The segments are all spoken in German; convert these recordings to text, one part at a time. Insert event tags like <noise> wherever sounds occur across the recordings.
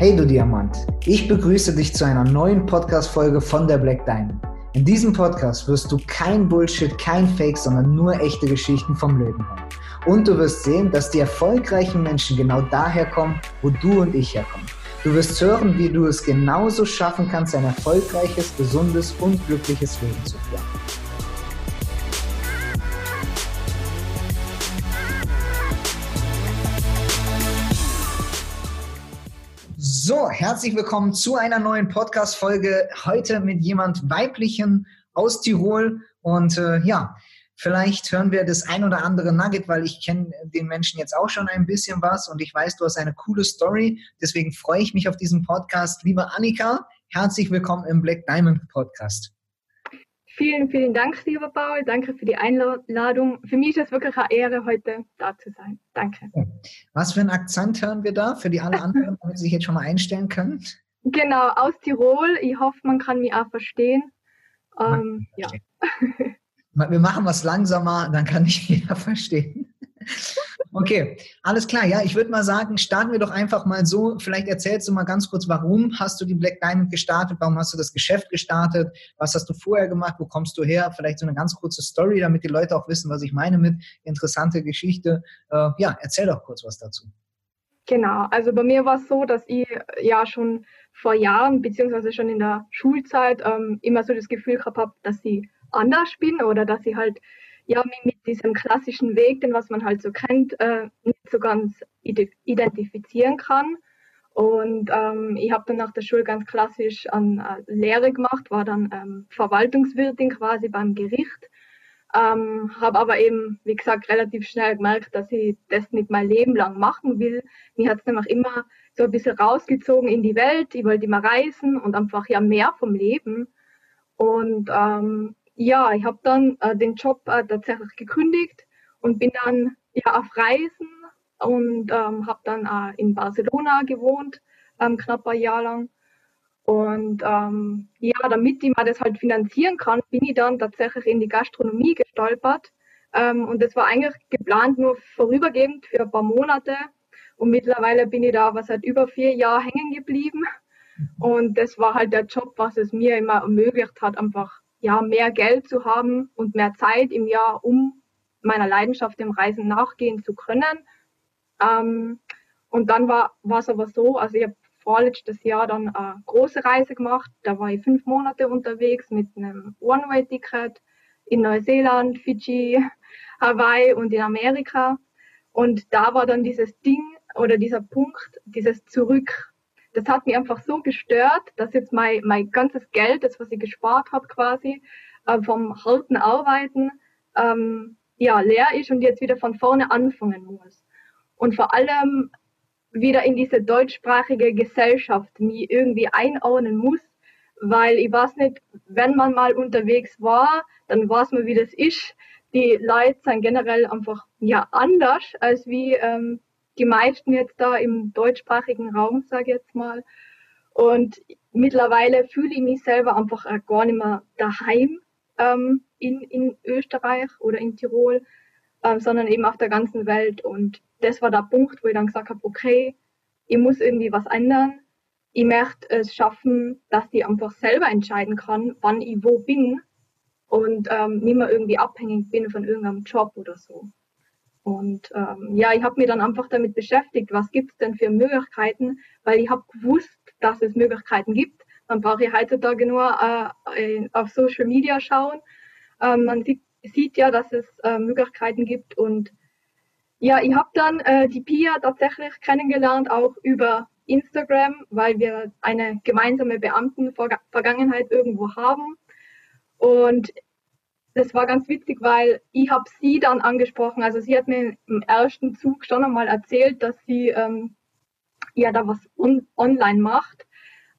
Hey du Diamant, ich begrüße dich zu einer neuen Podcast-Folge von der Black Diamond. In diesem Podcast wirst du kein Bullshit, kein Fake, sondern nur echte Geschichten vom Leben hören. Und du wirst sehen, dass die erfolgreichen Menschen genau daher kommen, wo du und ich herkommen. Du wirst hören, wie du es genauso schaffen kannst, ein erfolgreiches, gesundes und glückliches Leben zu führen. So, herzlich willkommen zu einer neuen Podcast-Folge. Heute mit jemand Weiblichen aus Tirol. Und äh, ja, vielleicht hören wir das ein oder andere Nugget, weil ich kenne den Menschen jetzt auch schon ein bisschen was und ich weiß, du hast eine coole Story. Deswegen freue ich mich auf diesen Podcast. Liebe Annika, herzlich willkommen im Black Diamond Podcast. Vielen, vielen Dank, lieber Paul. Danke für die Einladung. Für mich ist es wirklich eine Ehre, heute da zu sein. Danke. Was für einen Akzent hören wir da für die alle anderen, damit Sie sich jetzt schon mal einstellen können? Genau, aus Tirol. Ich hoffe, man kann mich auch verstehen. Ähm, ja. <laughs> Wir machen was langsamer, dann kann ich jeder verstehen. Okay, alles klar. Ja, ich würde mal sagen, starten wir doch einfach mal so. Vielleicht erzählst du mal ganz kurz, warum hast du die Black Diamond gestartet? Warum hast du das Geschäft gestartet? Was hast du vorher gemacht? Wo kommst du her? Vielleicht so eine ganz kurze Story, damit die Leute auch wissen, was ich meine mit interessante Geschichte. Äh, ja, erzähl doch kurz was dazu. Genau, also bei mir war es so, dass ich ja schon vor Jahren, beziehungsweise schon in der Schulzeit, ähm, immer so das Gefühl gehabt habe, dass ich anders bin oder dass ich halt ja, mich mit diesem klassischen Weg, den was man halt so kennt, äh, nicht so ganz identifizieren kann. Und ähm, ich habe dann nach der Schule ganz klassisch an äh, Lehre gemacht, war dann ähm, Verwaltungswirtin quasi beim Gericht. Ähm, habe aber eben, wie gesagt, relativ schnell gemerkt, dass ich das nicht mein Leben lang machen will. Mich hat es nämlich immer so ein bisschen rausgezogen in die Welt. Ich wollte immer reisen und einfach ja mehr vom Leben. Und ähm, ja, ich habe dann äh, den Job äh, tatsächlich gekündigt und bin dann ja auf Reisen und ähm, habe dann äh, in Barcelona gewohnt, ähm, knapp ein Jahr lang. Und ähm, ja, damit ich mir das halt finanzieren kann, bin ich dann tatsächlich in die Gastronomie gestolpert. Ähm, und das war eigentlich geplant nur vorübergehend für ein paar Monate. Und mittlerweile bin ich da aber seit über vier Jahren hängen geblieben. Mhm. Und das war halt der Job, was es mir immer ermöglicht hat, einfach ja, mehr Geld zu haben und mehr Zeit im Jahr, um meiner Leidenschaft dem Reisen nachgehen zu können. Ähm, und dann war es aber so, also ich habe vorletztes Jahr dann eine große Reise gemacht. Da war ich fünf Monate unterwegs mit einem One-Way-Ticket in Neuseeland, Fidschi, <laughs> Hawaii und in Amerika. Und da war dann dieses Ding oder dieser Punkt, dieses Zurück das hat mich einfach so gestört, dass jetzt mein, mein ganzes Geld, das, was ich gespart habe quasi, äh, vom harten Arbeiten, ähm, ja, leer ist und jetzt wieder von vorne anfangen muss. Und vor allem wieder in diese deutschsprachige Gesellschaft mich irgendwie einordnen muss, weil ich weiß nicht, wenn man mal unterwegs war, dann weiß man, wie das ist. Die Leute sind generell einfach ja anders als wie ähm, die meisten jetzt da im deutschsprachigen Raum, sage ich jetzt mal. Und mittlerweile fühle ich mich selber einfach gar nicht mehr daheim ähm, in, in Österreich oder in Tirol, ähm, sondern eben auf der ganzen Welt. Und das war der Punkt, wo ich dann gesagt habe, okay, ich muss irgendwie was ändern. Ich möchte es schaffen, dass ich einfach selber entscheiden kann, wann ich wo bin und ähm, nicht mehr irgendwie abhängig bin von irgendeinem Job oder so. Und ähm, ja, ich habe mich dann einfach damit beschäftigt, was gibt es denn für Möglichkeiten, weil ich habe gewusst, dass es Möglichkeiten gibt. Man braucht ja heutzutage nur äh, auf Social Media schauen. Ähm, man sieht, sieht, ja, dass es äh, Möglichkeiten gibt. Und ja, ich habe dann äh, die Pia tatsächlich kennengelernt, auch über Instagram, weil wir eine gemeinsame Beamtenvergangenheit irgendwo haben. Und das war ganz witzig, weil ich habe sie dann angesprochen. Also sie hat mir im ersten Zug schon einmal erzählt, dass sie ähm, ja da was on online macht.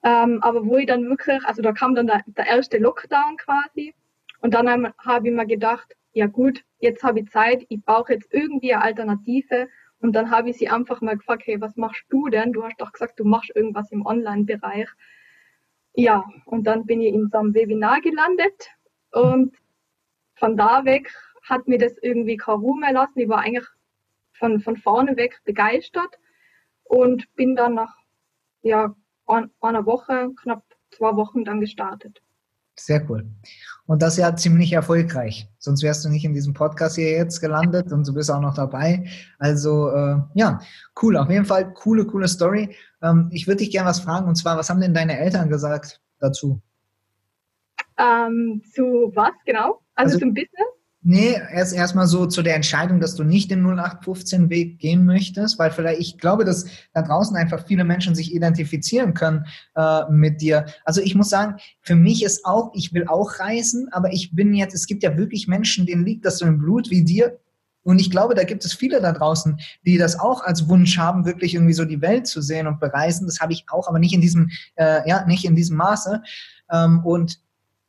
Ähm, aber wo ich dann wirklich, also da kam dann der, der erste Lockdown quasi. Und dann habe ich mir gedacht, ja gut, jetzt habe ich Zeit, ich brauche jetzt irgendwie eine Alternative. Und dann habe ich sie einfach mal gefragt, hey, was machst du denn? Du hast doch gesagt, du machst irgendwas im Online-Bereich. Ja, und dann bin ich in so einem Webinar gelandet und von da weg hat mir das irgendwie kein Ruhe mehr lassen. Ich war eigentlich von, von vorne weg begeistert und bin dann nach ja, einer Woche, knapp zwei Wochen dann gestartet. Sehr cool. Und das ja ziemlich erfolgreich. Sonst wärst du nicht in diesem Podcast hier jetzt gelandet und du bist auch noch dabei. Also äh, ja, cool. Auf jeden Fall coole, coole Story. Ähm, ich würde dich gerne was fragen und zwar, was haben denn deine Eltern gesagt dazu? Ähm, zu was genau? Also, also zum Business? Nee, erst erstmal so zu der Entscheidung, dass du nicht den 0815-Weg gehen möchtest, weil vielleicht, ich glaube, dass da draußen einfach viele Menschen sich identifizieren können äh, mit dir. Also ich muss sagen, für mich ist auch, ich will auch reisen, aber ich bin jetzt, es gibt ja wirklich Menschen, denen liegt das so im Blut wie dir. Und ich glaube, da gibt es viele da draußen, die das auch als Wunsch haben, wirklich irgendwie so die Welt zu sehen und bereisen. Das habe ich auch, aber nicht in diesem, äh, ja, nicht in diesem Maße. Ähm, und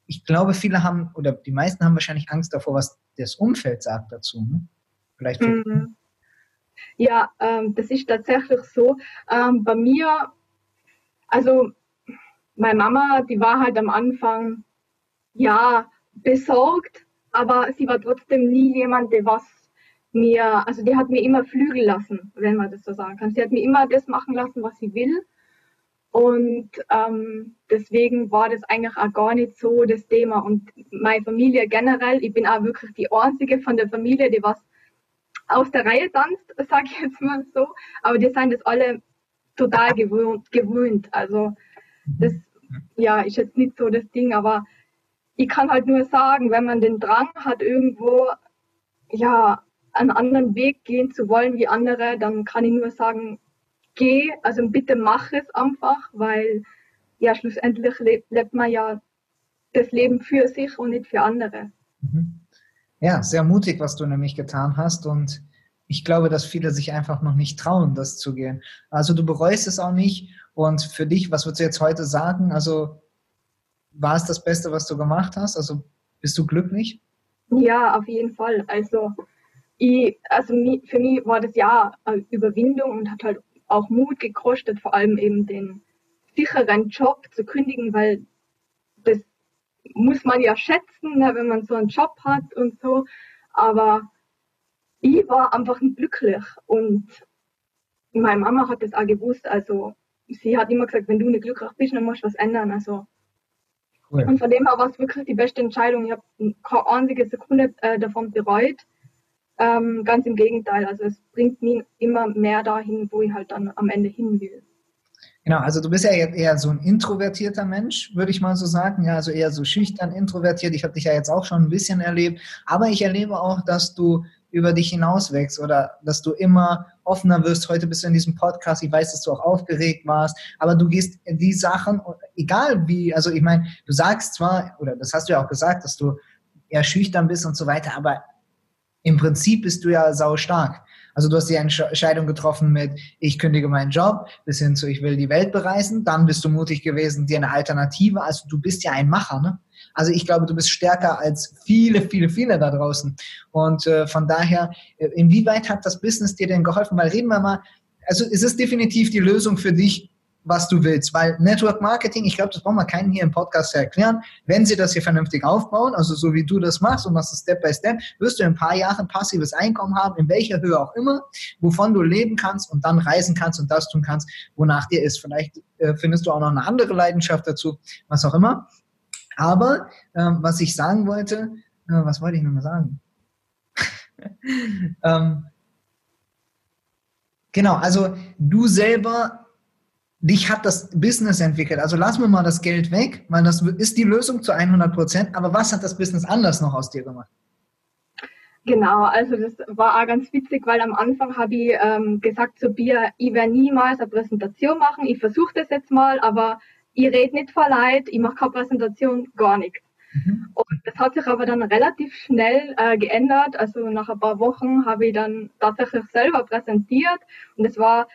ich glaube, viele haben oder die meisten haben wahrscheinlich Angst davor, was das Umfeld sagt dazu. Ne? Vielleicht. Mhm. Ja, ähm, das ist tatsächlich so. Ähm, bei mir, also meine Mama, die war halt am Anfang ja besorgt, aber sie war trotzdem nie jemand, der was mir, also die hat mir immer Flügel lassen, wenn man das so sagen kann. Sie hat mir immer das machen lassen, was sie will. Und ähm, deswegen war das eigentlich auch gar nicht so das Thema. Und meine Familie generell, ich bin auch wirklich die einzige von der Familie, die was aus der Reihe tanzt, <laughs> sage ich jetzt mal so. Aber die sind das alle total gewöhnt. gewöhnt. Also das ja, ist jetzt nicht so das Ding, aber ich kann halt nur sagen, wenn man den Drang hat, irgendwo ja einen anderen Weg gehen zu wollen wie andere, dann kann ich nur sagen, geh, also bitte mach es einfach, weil ja schlussendlich lebt, lebt man ja das Leben für sich und nicht für andere. Mhm. Ja, sehr mutig, was du nämlich getan hast und ich glaube, dass viele sich einfach noch nicht trauen, das zu gehen. Also du bereust es auch nicht und für dich, was würdest du jetzt heute sagen? Also war es das Beste, was du gemacht hast? Also bist du glücklich? Ja, auf jeden Fall. Also ich, also für mich war das ja eine Überwindung und hat halt auch Mut gekostet, vor allem eben den sicheren Job zu kündigen, weil das muss man ja schätzen, ne, wenn man so einen Job hat und so. Aber ich war einfach nicht glücklich und meine Mama hat das auch gewusst. Also sie hat immer gesagt, wenn du nicht glücklich bist, dann musst du was ändern. Also cool. und von dem her war es wirklich die beste Entscheidung. Ich habe keine einzige Sekunde äh, davon bereut. Ähm, ganz im Gegenteil, also es bringt mich immer mehr dahin, wo ich halt dann am Ende hin will. Genau, also du bist ja eher so ein introvertierter Mensch, würde ich mal so sagen. Ja, also eher so schüchtern, introvertiert. Ich habe dich ja jetzt auch schon ein bisschen erlebt. Aber ich erlebe auch, dass du über dich hinauswächst oder dass du immer offener wirst. Heute bist du in diesem Podcast. Ich weiß, dass du auch aufgeregt warst, aber du gehst die Sachen, egal wie, also ich meine, du sagst zwar, oder das hast du ja auch gesagt, dass du eher schüchtern bist und so weiter, aber im Prinzip bist du ja sau stark. Also du hast die Entscheidung getroffen mit, ich kündige meinen Job, bis hin zu, ich will die Welt bereisen. Dann bist du mutig gewesen, dir eine Alternative. Also du bist ja ein Macher, ne? Also ich glaube, du bist stärker als viele, viele, viele da draußen. Und äh, von daher, äh, inwieweit hat das Business dir denn geholfen? Weil reden wir mal, also ist es definitiv die Lösung für dich, was du willst. Weil Network Marketing, ich glaube, das brauchen wir keinen hier im Podcast erklären. Wenn sie das hier vernünftig aufbauen, also so wie du das machst und machst es Step by Step, wirst du in ein paar Jahren passives Einkommen haben, in welcher Höhe auch immer, wovon du leben kannst und dann reisen kannst und das tun kannst, wonach dir ist. Vielleicht äh, findest du auch noch eine andere Leidenschaft dazu, was auch immer. Aber äh, was ich sagen wollte, äh, was wollte ich nochmal sagen? <laughs> ähm, genau, also du selber dich hat das Business entwickelt. Also lassen wir mal das Geld weg, weil das ist die Lösung zu 100 Prozent. Aber was hat das Business anders noch aus dir gemacht? Genau, also das war auch ganz witzig, weil am Anfang habe ich ähm, gesagt zu Bier, ich werde niemals eine Präsentation machen, ich versuche das jetzt mal, aber ich rede nicht vor Leid, ich mache keine Präsentation, gar nichts. Mhm. Und das hat sich aber dann relativ schnell äh, geändert. Also nach ein paar Wochen habe ich dann tatsächlich selber präsentiert und es war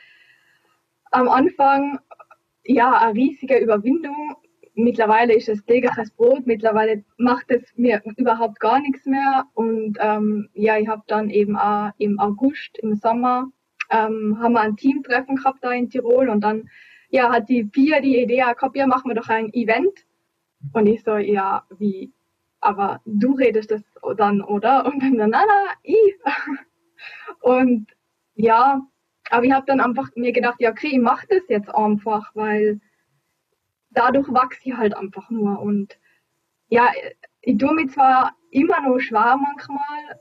am Anfang ja eine riesige Überwindung. Mittlerweile ist es tägliches Brot. Mittlerweile macht es mir überhaupt gar nichts mehr. Und ähm, ja, ich habe dann eben auch im August, im Sommer, ähm, haben wir ein Teamtreffen gehabt da in Tirol und dann ja, hat die Pia die Idee gehabt, ja, machen wir doch ein Event. Und ich so, ja, wie? Aber du redest das dann, oder? Und dann, na, na, ich. <laughs> Und ja, aber ich habe dann einfach mir gedacht, ja, okay, ich mache das jetzt einfach, weil dadurch wachse ich halt einfach nur. Und ja, ich tue mich zwar immer noch schwer manchmal,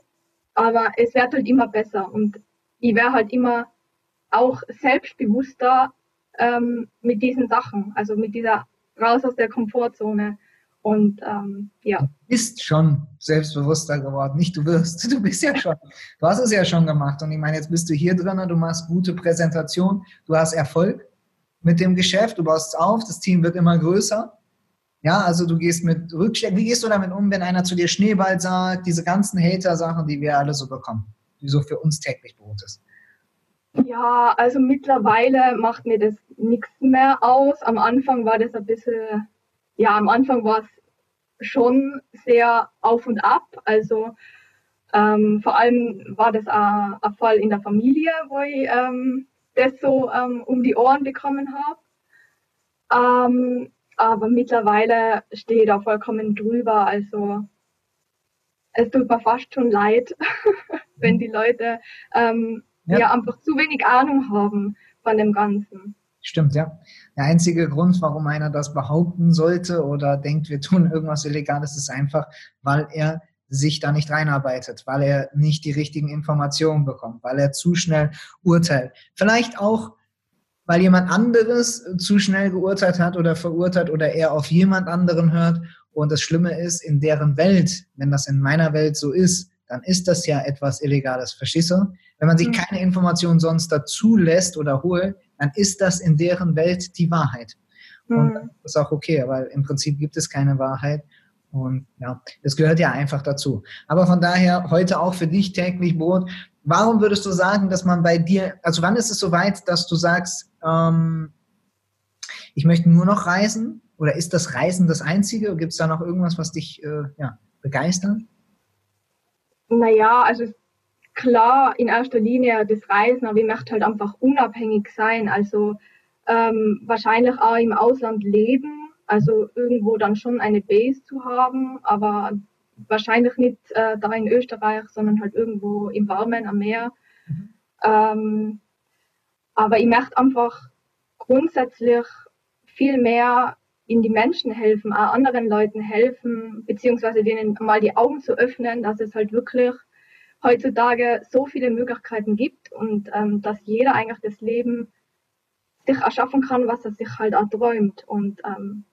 aber es wird halt immer besser und ich wäre halt immer auch selbstbewusster ähm, mit diesen Sachen, also mit dieser raus aus der Komfortzone. Und ähm, ja. Du bist schon selbstbewusster geworden, nicht du wirst. <laughs> Du bist ja schon. Du hast es ja schon gemacht. Und ich meine, jetzt bist du hier drin, du machst gute Präsentation, du hast Erfolg mit dem Geschäft, du baust es auf, das Team wird immer größer. Ja, also du gehst mit Rückschlägen. Wie gehst du damit um, wenn einer zu dir Schneeball sagt, diese ganzen Hater-Sachen, die wir alle so bekommen, die so für uns täglich Brot ist? Ja, also mittlerweile macht mir das nichts mehr aus. Am Anfang war das ein bisschen, ja, am Anfang war es schon sehr auf und ab. Also ähm, vor allem war das ein, ein, Fall in der Familie, wo ich ähm, das so ähm, um die Ohren bekommen habe. Ähm, aber mittlerweile stehe ich da vollkommen drüber. Also es tut mir fast schon leid, <laughs> wenn die Leute ähm, ja. ja einfach zu wenig Ahnung haben von dem Ganzen. Stimmt, ja. Der einzige Grund, warum einer das behaupten sollte oder denkt, wir tun irgendwas Illegales, ist einfach, weil er sich da nicht reinarbeitet, weil er nicht die richtigen Informationen bekommt, weil er zu schnell urteilt. Vielleicht auch, weil jemand anderes zu schnell geurteilt hat oder verurteilt oder er auf jemand anderen hört. Und das Schlimme ist, in deren Welt, wenn das in meiner Welt so ist, dann ist das ja etwas Illegales. Verstehst du? Wenn man sich mhm. keine Informationen sonst dazu lässt oder holt, dann ist das in deren Welt die Wahrheit. Und mhm. das ist auch okay, weil im Prinzip gibt es keine Wahrheit. Und ja, das gehört ja einfach dazu. Aber von daher heute auch für dich täglich Brot. Warum würdest du sagen, dass man bei dir, also wann ist es soweit, dass du sagst, ähm, ich möchte nur noch reisen? Oder ist das Reisen das Einzige? Gibt es da noch irgendwas, was dich äh, ja, begeistert? Naja, also klar in erster Linie das Reisen, aber ich möchte halt einfach unabhängig sein. Also ähm, wahrscheinlich auch im Ausland leben, also irgendwo dann schon eine Base zu haben, aber wahrscheinlich nicht äh, da in Österreich, sondern halt irgendwo im Warmen am Meer. Ähm, aber ich möchte einfach grundsätzlich viel mehr in die Menschen helfen, auch anderen Leuten helfen, beziehungsweise denen mal die Augen zu öffnen, dass es halt wirklich heutzutage so viele Möglichkeiten gibt und ähm, dass jeder eigentlich das Leben sich erschaffen kann, was er sich halt auch träumt. Und ähm,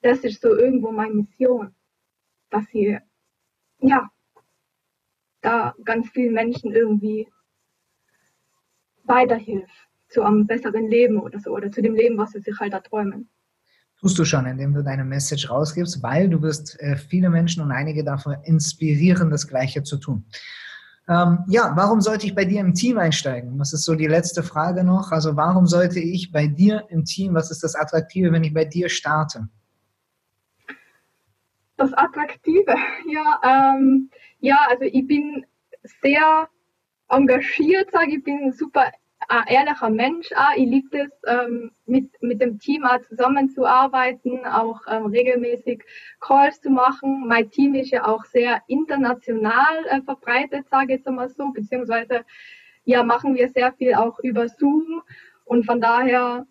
das ist so irgendwo meine Mission, dass ich ja da ganz vielen Menschen irgendwie weiterhilft zu einem besseren Leben oder so oder zu dem Leben, was sie sich halt erträumen tust du schon, indem du deine Message rausgibst, weil du wirst äh, viele Menschen und einige davon inspirieren, das Gleiche zu tun. Ähm, ja, warum sollte ich bei dir im Team einsteigen? Das ist so die letzte Frage noch. Also warum sollte ich bei dir im Team, was ist das Attraktive, wenn ich bei dir starte? Das Attraktive, <laughs> ja, ähm, ja, also ich bin sehr engagiert, sage ich, bin super ein ehrlicher Mensch auch. Ich liebe es, ähm, mit, mit dem Team auch zusammenzuarbeiten, auch ähm, regelmäßig Calls zu machen. Mein Team ist ja auch sehr international äh, verbreitet, sage ich jetzt einmal so, beziehungsweise ja, machen wir sehr viel auch über Zoom und von daher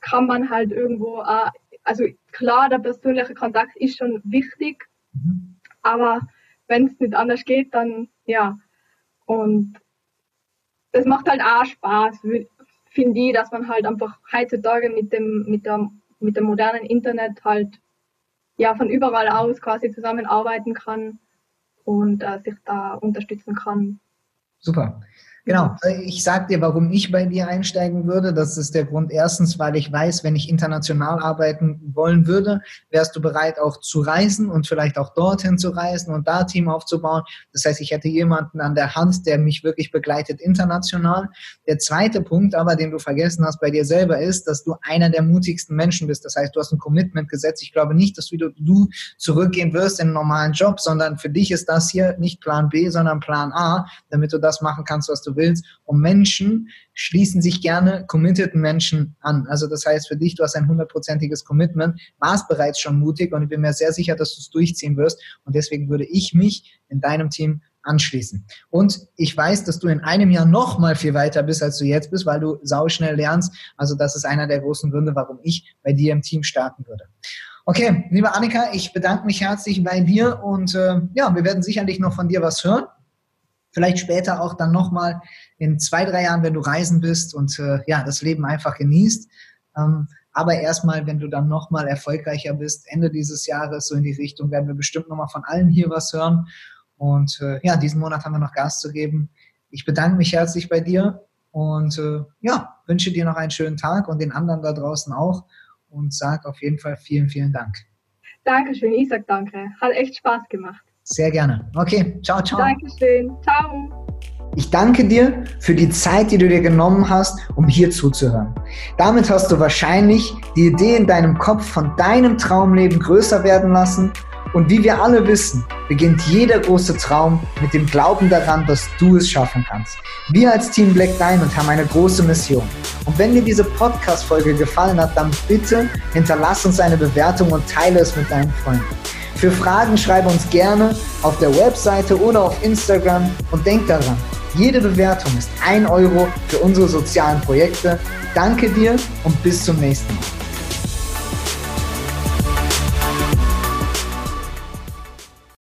kann man halt irgendwo, äh, also klar, der persönliche Kontakt ist schon wichtig, mhm. aber wenn es nicht anders geht, dann ja. Und das macht halt auch Spaß, finde ich, dass man halt einfach heutzutage mit dem, mit, der, mit dem modernen Internet halt ja von überall aus quasi zusammenarbeiten kann und äh, sich da unterstützen kann. Super. Genau. Ich sage dir, warum ich bei dir einsteigen würde. Das ist der Grund. Erstens, weil ich weiß, wenn ich international arbeiten wollen würde, wärst du bereit, auch zu reisen und vielleicht auch dorthin zu reisen und da Team aufzubauen. Das heißt, ich hätte jemanden an der Hand, der mich wirklich begleitet international. Der zweite Punkt aber, den du vergessen hast bei dir selber, ist, dass du einer der mutigsten Menschen bist. Das heißt, du hast ein Commitment gesetzt. Ich glaube nicht, dass du, du zurückgehen wirst in einen normalen Job, sondern für dich ist das hier nicht Plan B, sondern Plan A, damit du das machen kannst, was du willst. Und Menschen schließen sich gerne committeden Menschen an. Also das heißt für dich, du hast ein hundertprozentiges Commitment, warst bereits schon mutig und ich bin mir sehr sicher, dass du es durchziehen wirst. Und deswegen würde ich mich in deinem Team anschließen. Und ich weiß, dass du in einem Jahr noch mal viel weiter bist, als du jetzt bist, weil du sauschnell lernst. Also das ist einer der großen Gründe, warum ich bei dir im Team starten würde. Okay, liebe Annika, ich bedanke mich herzlich bei dir und äh, ja, wir werden sicherlich noch von dir was hören. Vielleicht später auch dann nochmal in zwei, drei Jahren, wenn du reisen bist und äh, ja, das Leben einfach genießt. Ähm, aber erstmal, wenn du dann nochmal erfolgreicher bist, Ende dieses Jahres, so in die Richtung, werden wir bestimmt nochmal von allen hier was hören. Und äh, ja, diesen Monat haben wir noch Gas zu geben. Ich bedanke mich herzlich bei dir und äh, ja, wünsche dir noch einen schönen Tag und den anderen da draußen auch und sage auf jeden Fall vielen, vielen Dank. Dankeschön, ich sag danke. Hat echt Spaß gemacht. Sehr gerne. Okay, ciao, ciao. Dankeschön. Ciao. Ich danke dir für die Zeit, die du dir genommen hast, um hier zuzuhören. Damit hast du wahrscheinlich die Idee in deinem Kopf von deinem Traumleben größer werden lassen. Und wie wir alle wissen, beginnt jeder große Traum mit dem Glauben daran, dass du es schaffen kannst. Wir als Team Black Diamond haben eine große Mission. Und wenn dir diese Podcast-Folge gefallen hat, dann bitte hinterlass uns eine Bewertung und teile es mit deinen Freunden. Für Fragen schreibe uns gerne auf der Webseite oder auf Instagram und denk daran, jede Bewertung ist ein Euro für unsere sozialen Projekte. Danke dir und bis zum nächsten Mal.